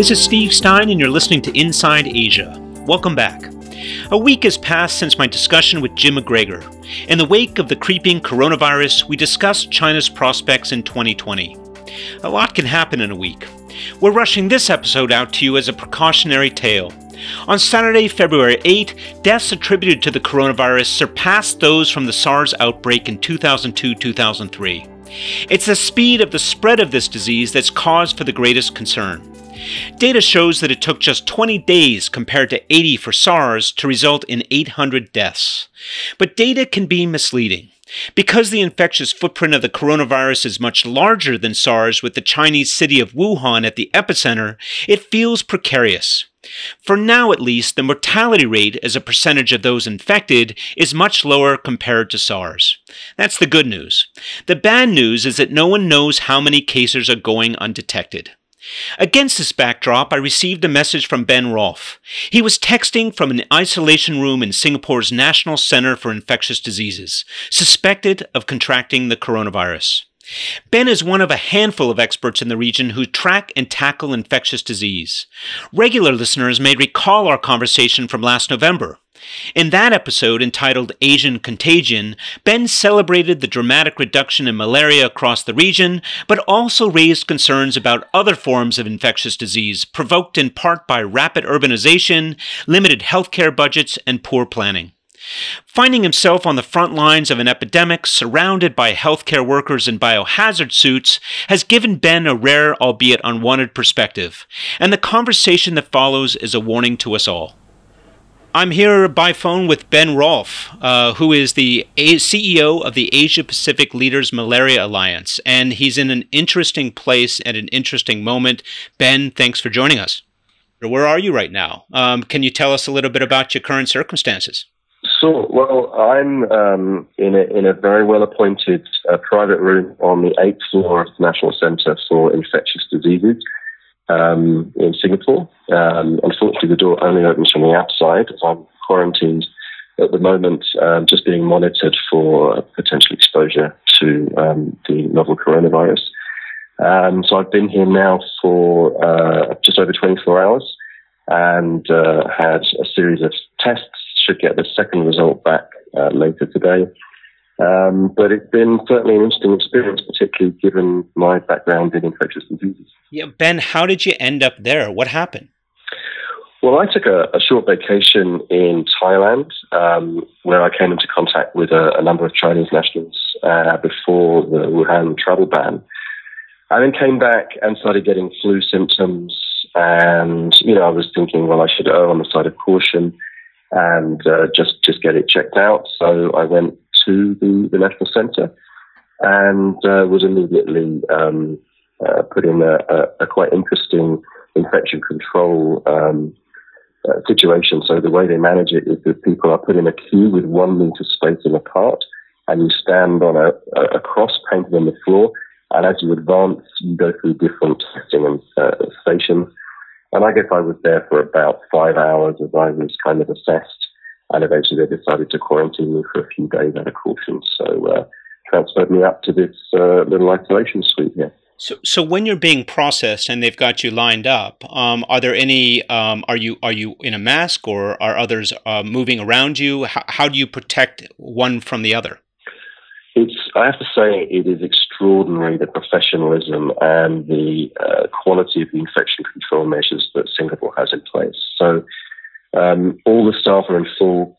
This is Steve Stein, and you're listening to Inside Asia. Welcome back. A week has passed since my discussion with Jim McGregor. In the wake of the creeping coronavirus, we discussed China's prospects in 2020. A lot can happen in a week. We're rushing this episode out to you as a precautionary tale. On Saturday, February 8, deaths attributed to the coronavirus surpassed those from the SARS outbreak in 2002 2003. It's the speed of the spread of this disease that's cause for the greatest concern. Data shows that it took just 20 days compared to 80 for SARS to result in 800 deaths. But data can be misleading. Because the infectious footprint of the coronavirus is much larger than SARS with the Chinese city of Wuhan at the epicenter, it feels precarious. For now, at least, the mortality rate as a percentage of those infected is much lower compared to SARS. That's the good news. The bad news is that no one knows how many cases are going undetected. Against this backdrop, I received a message from Ben Rolfe. He was texting from an isolation room in Singapore's National Center for Infectious Diseases, suspected of contracting the coronavirus. Ben is one of a handful of experts in the region who track and tackle infectious disease. Regular listeners may recall our conversation from last November. In that episode, entitled Asian Contagion, Ben celebrated the dramatic reduction in malaria across the region, but also raised concerns about other forms of infectious disease, provoked in part by rapid urbanization, limited healthcare budgets, and poor planning. Finding himself on the front lines of an epidemic, surrounded by healthcare workers in biohazard suits, has given Ben a rare, albeit unwanted perspective, and the conversation that follows is a warning to us all. I'm here by phone with Ben Rolfe, uh, who is the a- CEO of the Asia Pacific Leaders Malaria Alliance, and he's in an interesting place at an interesting moment. Ben, thanks for joining us. Where are you right now? Um, can you tell us a little bit about your current circumstances? Sure. Well, I'm um, in, a, in a very well appointed uh, private room on the eighth floor of the National Centre for Infectious Diseases um, in Singapore. Um, unfortunately, the door only opens from the outside. I'm quarantined at the moment, um, just being monitored for potential exposure to um, the novel coronavirus. Um, so I've been here now for uh, just over 24 hours and uh, had a series of tests. Should get the second result back uh, later today. Um, but it's been certainly an interesting experience, particularly given my background in infectious diseases. Yeah, Ben, how did you end up there? What happened? Well, I took a, a short vacation in Thailand, um, where I came into contact with a, a number of Chinese nationals uh, before the Wuhan travel ban, and then came back and started getting flu symptoms. And you know, I was thinking, well, I should err on the side of caution and uh, just just get it checked out. So I went to the, the National Centre and uh, was immediately um, uh, put in a, a, a, quite interesting infection control um, uh, situation. So the way they manage it is that people are put in a queue with one meter spacing apart, and you stand on a, a cross painted on the floor. And as you advance, you go through different testing and uh, stations. And I guess I was there for about five hours as I was kind of assessed and eventually they decided to quarantine me for a few days out of caution. So uh, transferred me up to this uh, little isolation suite here. So, so when you're being processed and they've got you lined up, um, are there any? Um, are you are you in a mask or are others uh, moving around you? How, how do you protect one from the other? It's. I have to say, it is extraordinary the professionalism and the uh, quality of the infection control measures that Singapore has in place. So um, all the staff are in full.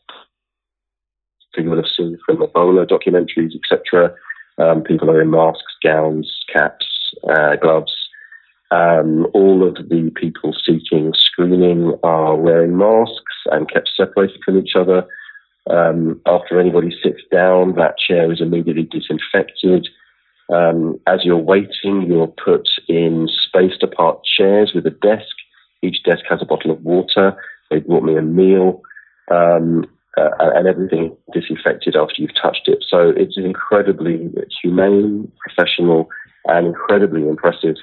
You will have seen from Ebola documentaries, etc. Um, people are in masks, gowns, caps, uh, gloves. Um, all of the people seeking screening are wearing masks and kept separated from each other. Um, after anybody sits down, that chair is immediately disinfected. Um, as you're waiting, you're put in spaced apart chairs with a desk. Each desk has a bottle of water. They brought me a meal um, uh, and everything disinfected after you've touched it. So it's incredibly humane, professional, and incredibly impressive.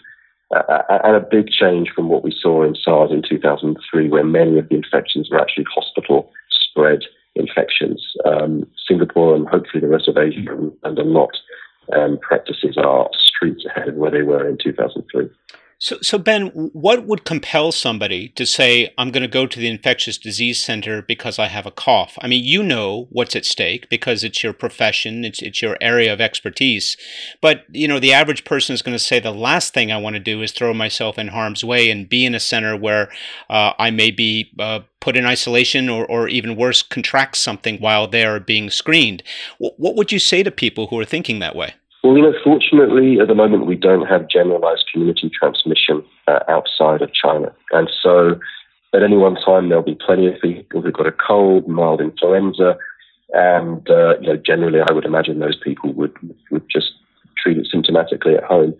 Uh, uh, and a big change from what we saw in SARS in 2003, where many of the infections were actually hospital spread infections. Um, Singapore and hopefully the rest of Asia and a lot um, practices are streets ahead of where they were in 2003. So, so Ben, what would compel somebody to say, "I'm going to go to the infectious disease center because I have a cough"? I mean, you know what's at stake because it's your profession, it's it's your area of expertise. But you know, the average person is going to say, "The last thing I want to do is throw myself in harm's way and be in a center where uh, I may be uh, put in isolation or, or even worse, contract something while they're being screened." What would you say to people who are thinking that way? Well, you know, fortunately, at the moment, we don't have generalized community transmission uh, outside of China. And so at any one time, there'll be plenty of people who've got a cold, mild influenza. And, uh, you know, generally, I would imagine those people would, would just treat it symptomatically at home.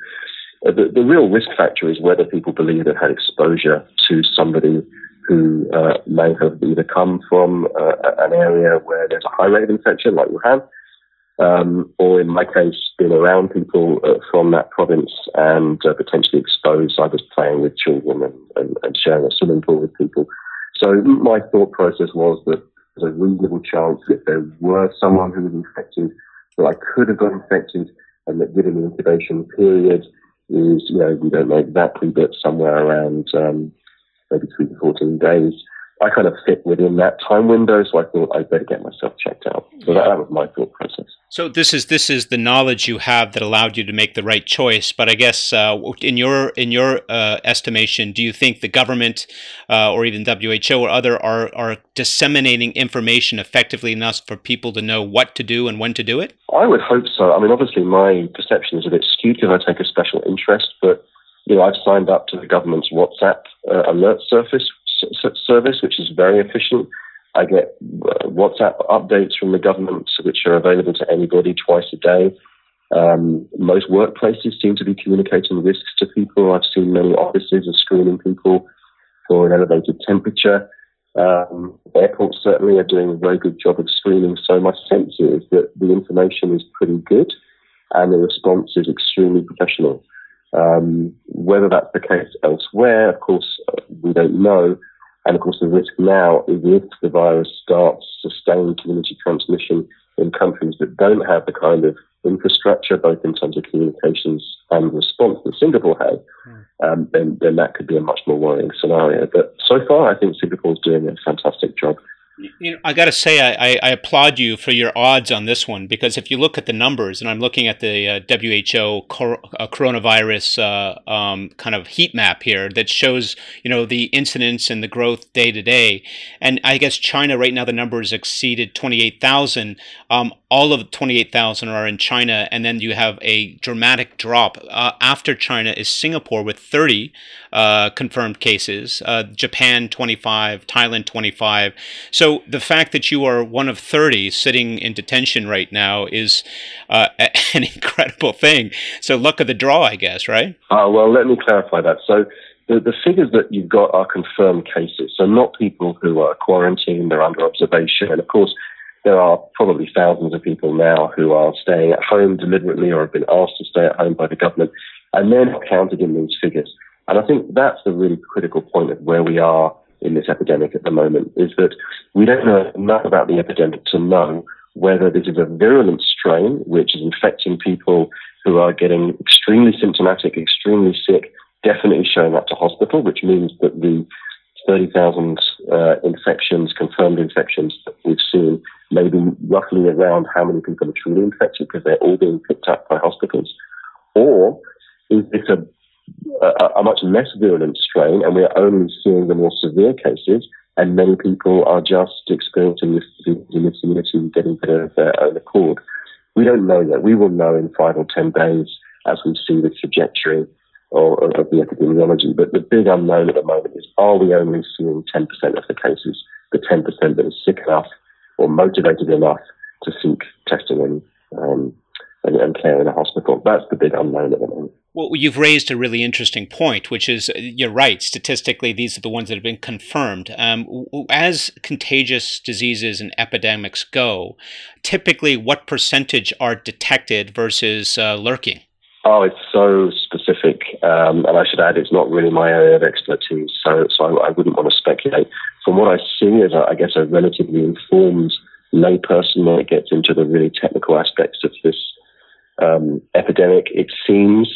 Uh, the, the real risk factor is whether people believe they've had exposure to somebody who uh, may have either come from uh, an area where there's a high rate of infection, like Wuhan, um, or in my case, been around people uh, from that province and uh, potentially exposed. I was playing with children and, and, and, sharing a swimming pool with people. So my thought process was that there's a reasonable chance that if there were someone who was infected, that I could have got infected, and that given the incubation period is, you know, we don't know exactly, but somewhere around um, maybe three to 14 days, I kind of fit within that time window, so I thought I'd better get myself checked out. So that, that, was my thought process. So this is this is the knowledge you have that allowed you to make the right choice. But I guess uh, in your in your uh, estimation, do you think the government uh, or even WHO or other are are disseminating information effectively enough for people to know what to do and when to do it? I would hope so. I mean, obviously, my perception is a bit skewed because I take a special interest, but you know, I've signed up to the government's WhatsApp uh, alert service, service, which is very efficient. I get uh, WhatsApp updates from the government, which are available to anybody twice a day. Um, most workplaces seem to be communicating risks to people. I've seen many offices are screening people for an elevated temperature. Um, airports certainly are doing a very good job of screening. So my sense is that the information is pretty good and the response is extremely professional. Um, whether that's the case elsewhere, of course, uh, we don't know. And of course, the risk now is if the virus starts sustained community transmission in countries that don't have the kind of infrastructure, both in terms of communications and response that Singapore has, mm. um, then, then that could be a much more worrying scenario. But so far, I think Singapore is doing a fantastic job you know, I got to say, I, I, applaud you for your odds on this one because if you look at the numbers, and I'm looking at the uh, WHO cor- uh, coronavirus uh, um, kind of heat map here that shows, you know, the incidence and the growth day to day, and I guess China right now the numbers exceeded 28,000. Um, all of 28,000 are in China, and then you have a dramatic drop. Uh, after China is Singapore with 30 uh, confirmed cases, uh, Japan 25, Thailand 25. So the fact that you are one of 30 sitting in detention right now is uh, an incredible thing. So luck of the draw, I guess, right? Uh, well, let me clarify that. So the, the figures that you've got are confirmed cases, so not people who are quarantined, they're under observation. And of course, there are probably thousands of people now who are staying at home deliberately or have been asked to stay at home by the government, and they're not counted in these figures. And I think that's the really critical point of where we are in this epidemic at the moment, is that we don't know enough about the epidemic to know whether this is a virulent strain which is infecting people who are getting extremely symptomatic, extremely sick, definitely showing up to hospital, which means that the 30,000 uh, infections, confirmed infections that we've seen, maybe roughly around how many people are truly infected because they're all being picked up by hospitals? Or is this a, a, a much less virulent strain and we're only seeing the more severe cases and many people are just experiencing this disease immunity getting better of their own accord? We don't know yet. We will know in five or ten days as we see the trajectory or, of the epidemiology. But the big unknown at the moment is are we only seeing 10% of the cases, the 10% that are sick enough or motivated enough to seek testing and, um, and, and care in a hospital? That's the big unknown at the moment. Well, you've raised a really interesting point, which is you're right. Statistically, these are the ones that have been confirmed. Um, as contagious diseases and epidemics go, typically what percentage are detected versus uh, lurking? Oh, it's so specific, um, and I should add, it's not really my area of expertise, so so I, I wouldn't want to speculate. From what I see as, I guess, a relatively informed layperson when it gets into the really technical aspects of this um, epidemic, it seems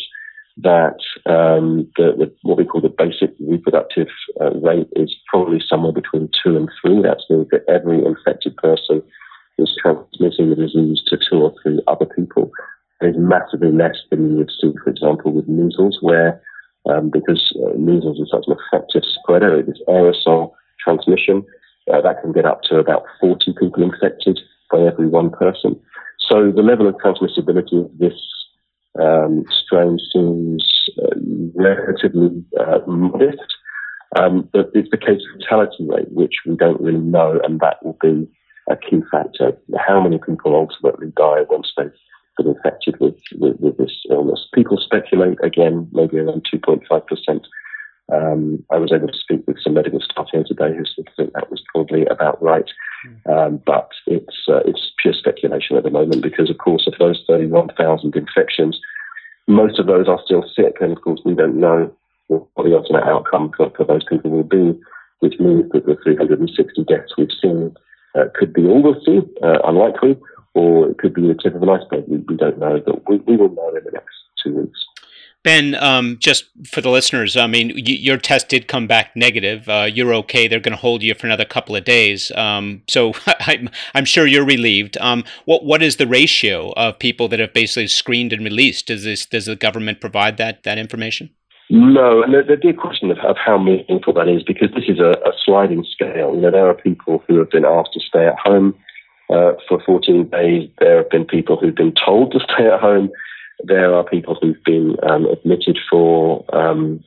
that um, the, what we call the basic reproductive uh, rate is probably somewhere between two and three. That's means that every infected person is transmitting the disease to two or three other people. It's massively less than you would see, for example, with measles, where um, because uh, measles is such an effective spreader, it is aerosol transmission. Uh, that can get up to about 40 people infected by every one person. So the level of transmissibility of this um, strain seems uh, relatively uh, modest. Um, but it's the case fatality rate, which we don't really know, and that will be a key factor. How many people ultimately die once they've been infected with, with, with this illness? People speculate, again, maybe around 2.5%. Um, I was able to speak with some medical staff here today who think that was probably about right. Um, but it's uh, it's pure speculation at the moment because, of course, of those 31,000 infections, most of those are still sick, and of course, we don't know what the ultimate outcome for, for those people will be, which means that the 360 deaths we've seen uh, could be all we'll see, uh, unlikely, or it could be the tip of an iceberg. We, we don't know, but we, we will know in the next two weeks. Ben, um, just for the listeners, I mean, y- your test did come back negative. Uh, you're okay. They're going to hold you for another couple of days. Um, so I'm, I'm sure you're relieved. Um, what what is the ratio of people that have basically screened and released? Does this does the government provide that that information? No, and there'd be a question of, of how meaningful that is because this is a, a, sliding scale. You know, there are people who have been asked to stay at home uh, for 14 days. There have been people who've been told to stay at home there are people who've been um, admitted for um,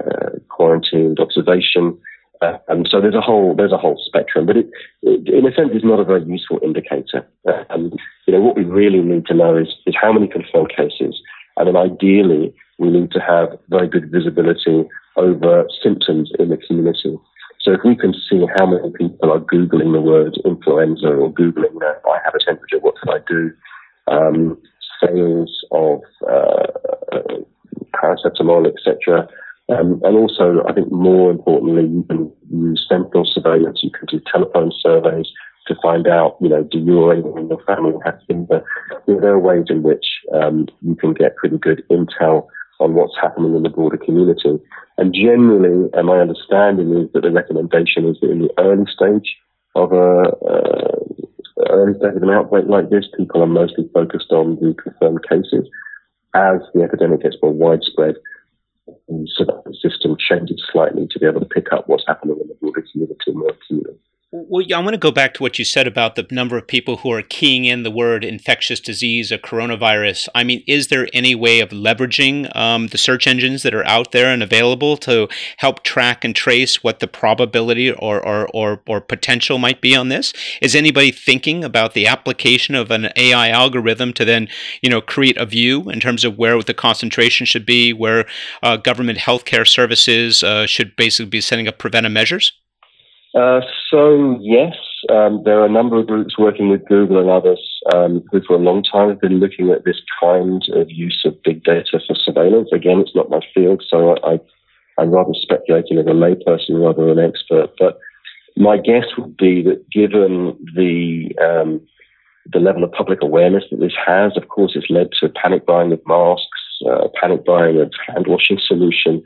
uh, quarantined observation. Uh, and so there's a whole there's a whole spectrum, but it, it in a sense is not a very useful indicator. Um, you know what we really need to know is, is how many confirmed cases, and then ideally we need to have very good visibility over symptoms in the community. So if we can see how many people are googling the word influenza or googling that I have a temperature, what should I do? Um, sales of uh, paracetamol, etc. Um, and also, I think more importantly, you can use sentinel surveillance. You can do telephone surveys to find out, you know, do you or anyone in your family have fever? There are ways in which um, you can get pretty good intel on what's happening in the broader community. And generally, and my understanding is that the recommendation is that in the early stage of a, uh, of an outbreak like this, people are mostly focused on the confirmed cases. As the epidemic gets more widespread, so the system changes slightly to be able to pick up what's happening in the broader community more acutely. Well, I want to go back to what you said about the number of people who are keying in the word infectious disease or coronavirus. I mean, is there any way of leveraging um, the search engines that are out there and available to help track and trace what the probability or, or, or, or potential might be on this? Is anybody thinking about the application of an AI algorithm to then, you know, create a view in terms of where the concentration should be, where uh, government healthcare services uh, should basically be setting up preventive measures? Uh, so yes, um, there are a number of groups working with Google and others um, who, for a long time, have been looking at this kind of use of big data for surveillance. Again, it's not my field, so I, I'm rather speculating as a layperson rather than an expert. But my guess would be that, given the um, the level of public awareness that this has, of course, it's led to panic buying of masks, uh, panic buying of hand washing solution.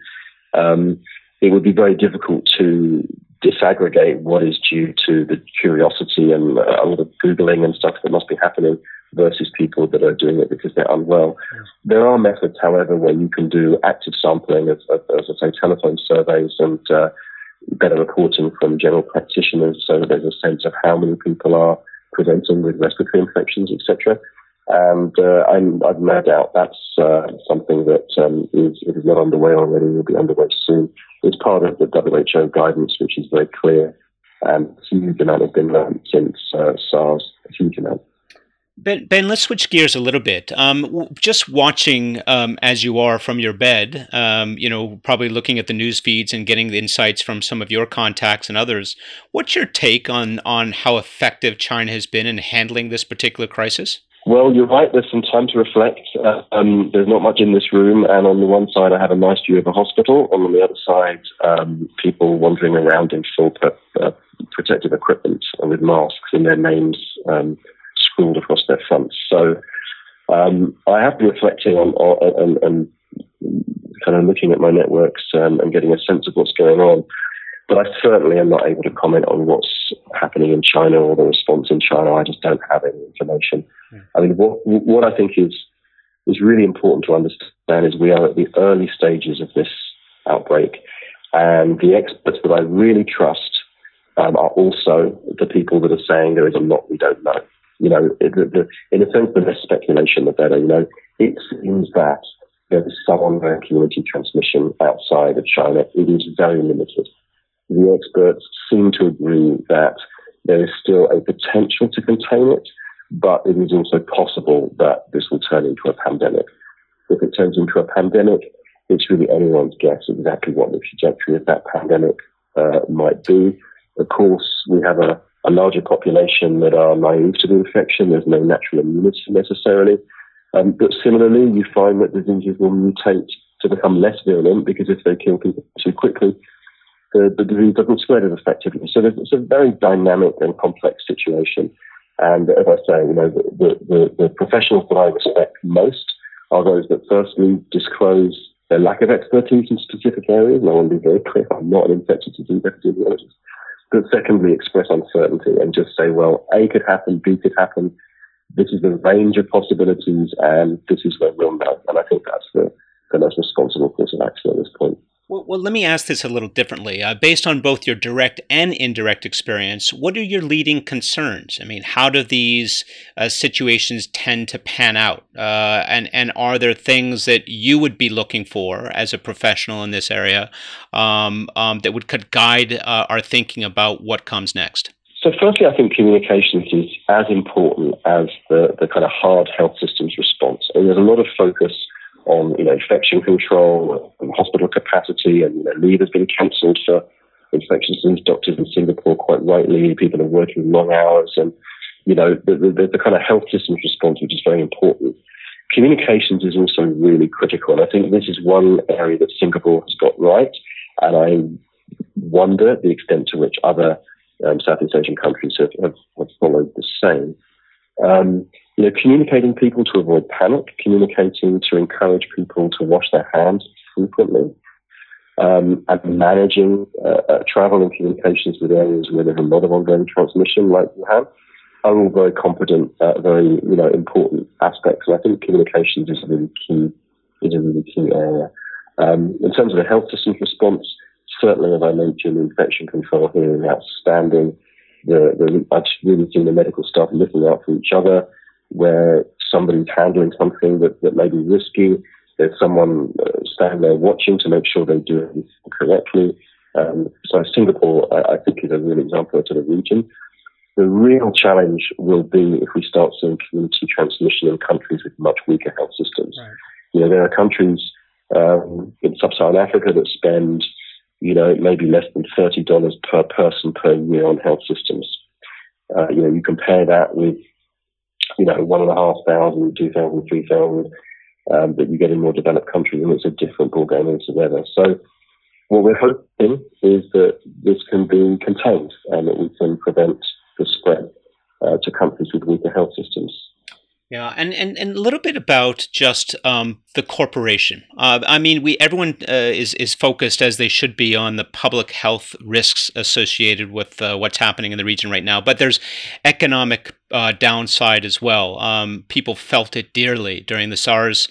Um, it would be very difficult to disaggregate what is due to the curiosity and a lot of Googling and stuff that must be happening versus people that are doing it because they're unwell. Yes. There are methods, however, where you can do active sampling of, of as I say, telephone surveys and uh, better reporting from general practitioners so there's a sense of how many people are presenting with respiratory infections, etc. And uh, I'm, I've no doubt that's uh, something that um, is, is not underway already, will be underway soon. It's part of the WHO guidance, which is very clear. And a huge amount has been learned since uh, SARS, a huge amount. Ben, ben, let's switch gears a little bit. Um, just watching um, as you are from your bed, um, you know, probably looking at the news feeds and getting the insights from some of your contacts and others. What's your take on on how effective China has been in handling this particular crisis? Well, you're right. There's some time to reflect. Uh, um, there's not much in this room, and on the one side, I have a nice view of a hospital. On the other side, um, people wandering around in full uh, protective equipment and with masks and their names um, scrawled across their fronts. So um, I have been reflecting on, on and, and, kind of looking at my networks um, and getting a sense of what's going on. But I certainly am not able to comment on what's happening in China or the response in China. I just don't have any information. Mm. I mean, what, what I think is is really important to understand is we are at the early stages of this outbreak, and the experts that I really trust um, are also the people that are saying there is a lot we don't know. You know, the, the, in a sense, the less speculation, the better. You know, it seems that there is some ongoing community transmission outside of China. It is very limited. The experts seem to agree that there is still a potential to contain it, but it is also possible that this will turn into a pandemic. If it turns into a pandemic, it's really anyone's guess exactly what the trajectory of that pandemic uh, might be. Of course, we have a, a, larger population that are naive to the infection. There's no natural immunity necessarily. Um, but similarly, you find that diseases will mutate to become less virulent because if they kill people too quickly, the, the disease doesn't spread as effectively. So it's a very dynamic and complex situation. And as I say, you know, the, the, the, professionals that I respect most are those that firstly disclose their lack of expertise in specific areas. And I want to be very clear, I'm not an infectious disease epidemiologist. But secondly, express uncertainty and just say, well, A could happen, B could happen. This is the range of possibilities, and this is where we'll know. And I think that's the, the most responsible course of action at this point. Well, well, let me ask this a little differently. Uh, based on both your direct and indirect experience, what are your leading concerns? I mean, how do these uh, situations tend to pan out? Uh, and, and are there things that you would be looking for as a professional in this area um, um, that would could guide uh, our thinking about what comes next? So, firstly, I think communications is as important as the, the kind of hard health systems response. And there's a lot of focus on you know infection control and hospital capacity, and you know, leave has been cancelled for infectious disease doctors in Singapore quite rightly. People are working long hours, and you know the, the, the kind of health systems response, which is very important. Communications is also really critical, and I think this is one area that Singapore has got right. And I wonder the extent to which other um, Southeast Asian countries have, have, have followed the same. Um, you know, communicating people to avoid panic, communicating to encourage people to wash their hands frequently, um, and managing uh, uh, travel and communications with areas where there's a lot of ongoing transmission, like Wuhan, are all very competent, uh, very you know important aspects. And I think communications is a really key is a really key area. Um, in terms of the health system's response, certainly, as I mentioned, infection control here is outstanding. The, the, I've really seen the medical staff looking out for each other where somebody's handling something that, that may be risky. There's someone uh, standing there watching to make sure they do it correctly. Um, so Singapore, I, I, think, is a real example to the region. The real challenge will be if we start seeing community transmission in countries with much weaker health systems. Right. You know, there are countries um, in sub-Saharan Africa that spend, you know, maybe less than thirty dollars per person per year on health systems. Uh, you know, you compare that with you know, one and a half thousand, two thousand, three thousand, um, that you get in more developed countries, and it's a different ballgame altogether. So, what we're hoping is that this can be contained and that we can prevent the spread uh, to countries with weaker health systems. Yeah, and, and, and a little bit about just um, the corporation. Uh, I mean, we everyone uh, is is focused as they should be on the public health risks associated with uh, what's happening in the region right now. But there's economic uh, downside as well. Um, people felt it dearly during the SARS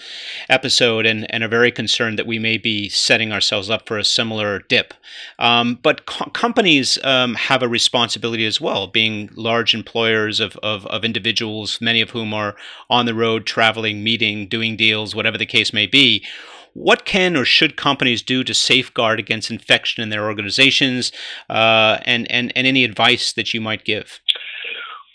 episode and, and are very concerned that we may be setting ourselves up for a similar dip. Um, but co- companies um, have a responsibility as well, being large employers of, of, of, individuals, many of whom are on the road, traveling, meeting, doing deals, whatever the case may be. What can or should companies do to safeguard against infection in their organizations, uh, and, and, and any advice that you might give?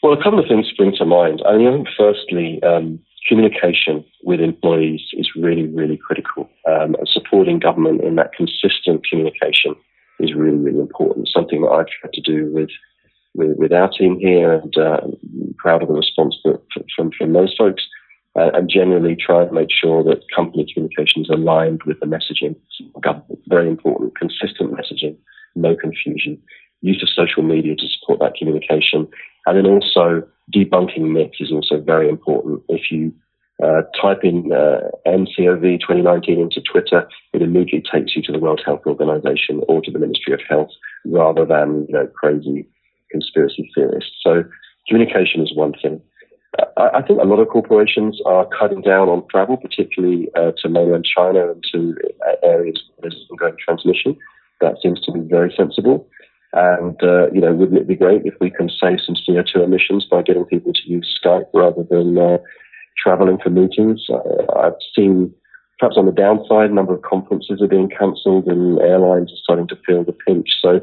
Well, a couple of things spring to mind. I mean, firstly, um, communication with employees is really, really critical. Um, and supporting government in that consistent communication is really, really important. Something that I've tried to do with with, with our team here, and uh, proud of the response that, from from those folks. Uh, and generally try and make sure that company communication is aligned with the messaging. Government, very important, consistent messaging, no confusion. Use of social media to support that communication, and then also debunking myths is also very important. If you uh, type in uh, NCOV 2019 into Twitter, it immediately takes you to the World Health Organization or to the Ministry of Health rather than you know, crazy conspiracy theorists. So communication is one thing. I, think a lot of corporations are cutting down on travel, particularly uh, to mainland China and to areas where there's ongoing transmission. That seems to be very sensible. And, uh, you know, wouldn't it be great if we can save some CO2 emissions by getting people to use Skype rather than uh, traveling for meetings? Uh, I've seen, perhaps on the downside, a number of conferences are being cancelled and airlines are starting to feel the pinch. So,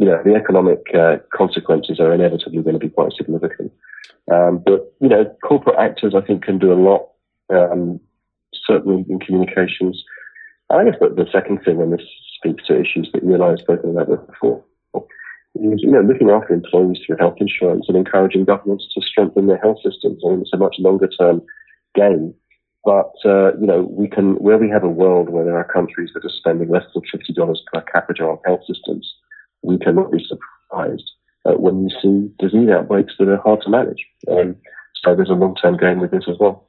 you know, the economic uh, consequences are inevitably going to be quite significant. Um, but, you know, corporate actors, I think, can do a lot, um, certainly in communications. I guess the, the second thing, and this speaks to issues that you and I have spoken about before, is you know, looking after employees through health insurance and encouraging governments to strengthen their health systems. I mean, it's a much longer term game. But, uh, you know, we can, where we have a world where there are countries that are spending less than $50 per capita on health systems, we cannot be surprised when you see disease outbreaks that are hard to manage. Um, so there's a long term game with this as well.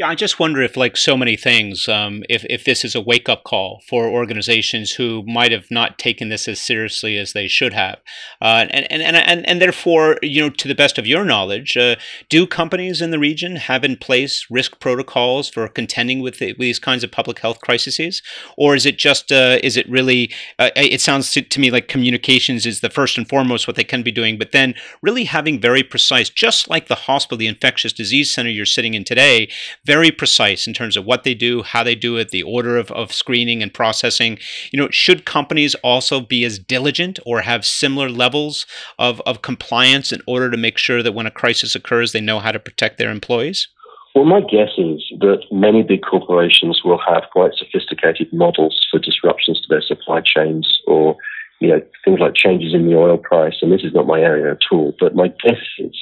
Yeah, I just wonder if, like so many things, um, if, if this is a wake up call for organizations who might have not taken this as seriously as they should have. Uh, and, and, and, and therefore, you know, to the best of your knowledge, uh, do companies in the region have in place risk protocols for contending with, the, these kinds of public health crises? Or is it just, uh, is it really, uh, it sounds to, to me like communications is the first and foremost what they can be doing, but then really having very precise, just like the hospital, the infectious disease center you're sitting in today, very precise in terms of what they do, how they do it, the order of, of screening and processing. You know, should companies also be as diligent or have similar levels of, of compliance in order to make sure that when a crisis occurs, they know how to protect their employees? Well, my guess is that many big corporations will have quite sophisticated models for disruptions to their supply chains or you know, things like changes in the oil price, and this is not my area at all, but my guess is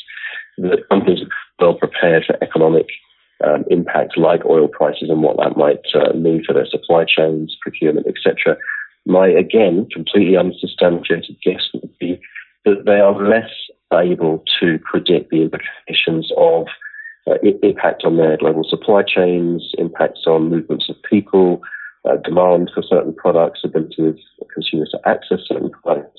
that companies are well prepared for economic um, impacts like oil prices and what that might uh, mean for their supply chains, procurement, etc. My, again, completely unsubstantiated guess would be that they are less able to predict the implications of uh, impact on their global supply chains, impacts on movements of people, uh, demand for certain products, ability of consumers to access certain products.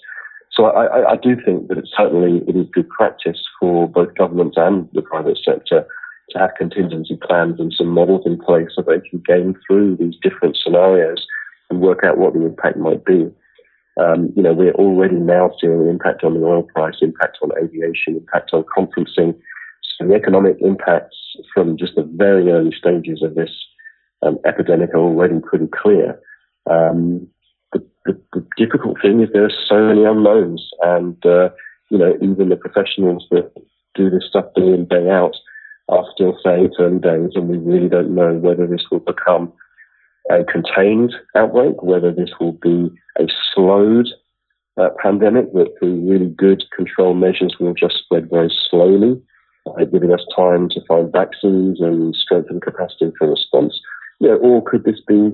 So I, I, do think that it's certainly it is good practice for both governments and the private sector to have contingency plans and some models in place so they can game through these different scenarios and work out what the impact might be. Um, you know, we're already now seeing an impact on the oil price, impact on aviation, impact on conferencing. So the economic impacts from just the very early stages of this um, epidemic are already pretty clear. Um, the, the, the, difficult thing is there are so many unknowns, and uh, you know, even the professionals that do this stuff day in day out are still saying it's early days, and we really don't know whether this will become a contained outbreak, whether this will be a slowed uh, pandemic that through really good control measures will just spread very slowly, uh, giving us time to find vaccines and strengthen capacity for response. You know, or could this be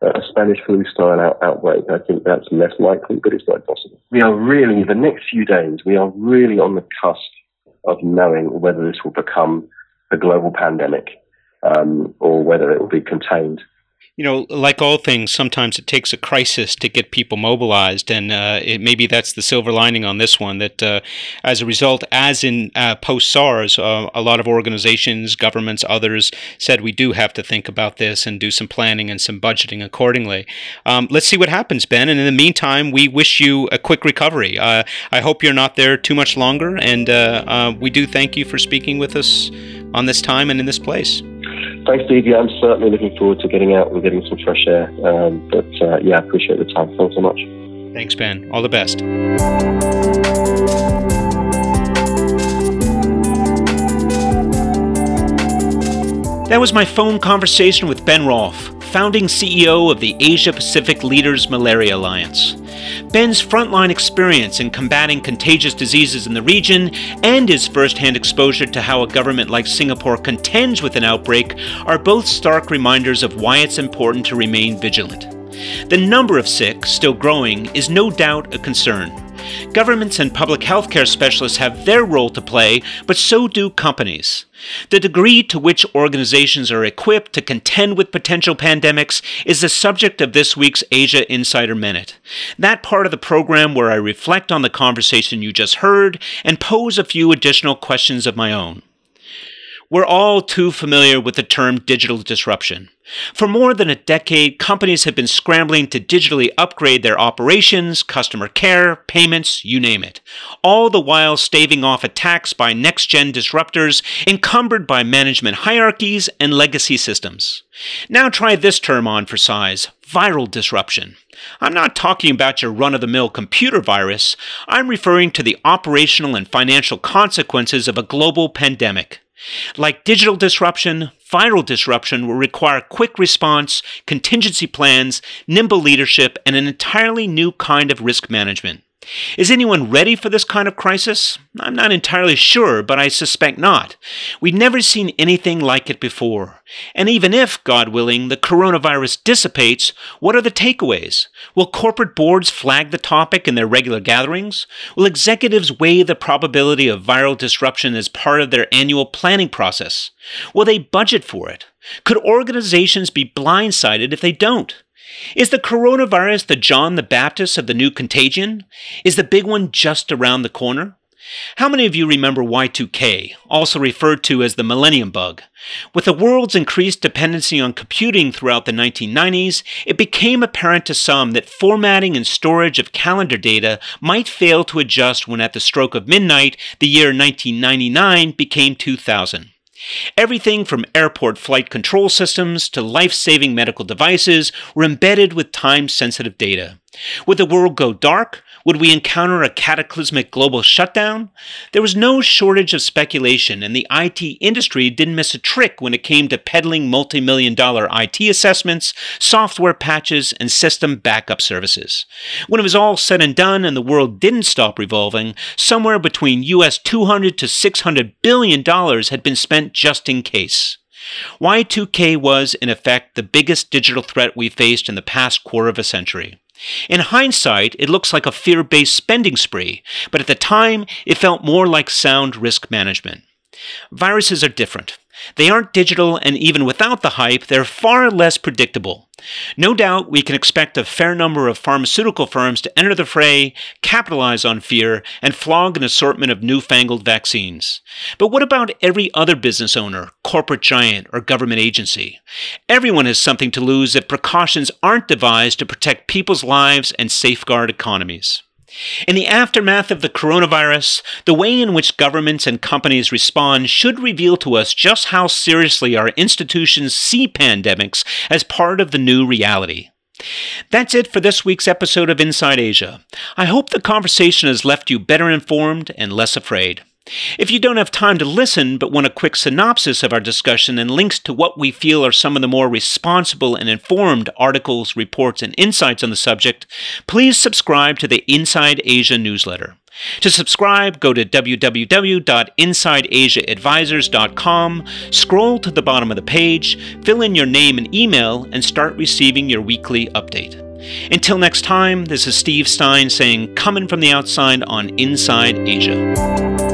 a Spanish flu style out- outbreak? I think that's less likely, but it's not possible. We are really, the next few days, we are really on the cusp of knowing whether this will become a global pandemic um, or whether it will be contained you know, like all things, sometimes it takes a crisis to get people mobilized, and uh, it, maybe that's the silver lining on this one. That uh, as a result, as in uh, post SARS, uh, a lot of organizations, governments, others said we do have to think about this and do some planning and some budgeting accordingly. Um, let's see what happens, Ben. And in the meantime, we wish you a quick recovery. Uh, I hope you're not there too much longer, and uh, we do thank you for speaking with us on this time and in this place. Thanks, Stevie. I'm certainly looking forward to getting out and getting some fresh air. Um, but uh, yeah, I appreciate the time. Thanks so much. Thanks, Ben. All the best. That was my phone conversation with Ben Rolfe, founding CEO of the Asia Pacific Leaders Malaria Alliance. Ben's frontline experience in combating contagious diseases in the region and his firsthand exposure to how a government like Singapore contends with an outbreak are both stark reminders of why it's important to remain vigilant. The number of sick, still growing, is no doubt a concern. Governments and public health care specialists have their role to play, but so do companies. The degree to which organizations are equipped to contend with potential pandemics is the subject of this week's Asia Insider Minute. That part of the program where I reflect on the conversation you just heard and pose a few additional questions of my own. We're all too familiar with the term digital disruption. For more than a decade, companies have been scrambling to digitally upgrade their operations, customer care, payments, you name it, all the while staving off attacks by next gen disruptors encumbered by management hierarchies and legacy systems. Now try this term on for size viral disruption. I'm not talking about your run of the mill computer virus, I'm referring to the operational and financial consequences of a global pandemic. Like digital disruption, viral disruption will require quick response, contingency plans, nimble leadership, and an entirely new kind of risk management. Is anyone ready for this kind of crisis? I'm not entirely sure, but I suspect not. We've never seen anything like it before. And even if, God willing, the coronavirus dissipates, what are the takeaways? Will corporate boards flag the topic in their regular gatherings? Will executives weigh the probability of viral disruption as part of their annual planning process? Will they budget for it? Could organizations be blindsided if they don't? Is the coronavirus the John the Baptist of the new contagion? Is the big one just around the corner? How many of you remember Y2K, also referred to as the Millennium Bug? With the world's increased dependency on computing throughout the 1990s, it became apparent to some that formatting and storage of calendar data might fail to adjust when at the stroke of midnight, the year 1999 became 2000. Everything from airport flight control systems to life saving medical devices were embedded with time sensitive data. Would the world go dark? Would we encounter a cataclysmic global shutdown? There was no shortage of speculation, and the IT industry didn't miss a trick when it came to peddling multi million dollar IT assessments, software patches, and system backup services. When it was all said and done and the world didn't stop revolving, somewhere between US 200 to 600 billion dollars had been spent just in case. Y2K was, in effect, the biggest digital threat we faced in the past quarter of a century. In hindsight, it looks like a fear based spending spree, but at the time, it felt more like sound risk management. Viruses are different. They aren't digital, and even without the hype, they're far less predictable. No doubt we can expect a fair number of pharmaceutical firms to enter the fray, capitalize on fear, and flog an assortment of newfangled vaccines. But what about every other business owner, corporate giant, or government agency? Everyone has something to lose if precautions aren't devised to protect people's lives and safeguard economies. In the aftermath of the coronavirus, the way in which governments and companies respond should reveal to us just how seriously our institutions see pandemics as part of the new reality. That's it for this week's episode of Inside Asia. I hope the conversation has left you better informed and less afraid. If you don't have time to listen but want a quick synopsis of our discussion and links to what we feel are some of the more responsible and informed articles, reports, and insights on the subject, please subscribe to the Inside Asia newsletter. To subscribe, go to www.insideasiaadvisors.com, scroll to the bottom of the page, fill in your name and email, and start receiving your weekly update. Until next time, this is Steve Stein saying, coming from the outside on Inside Asia.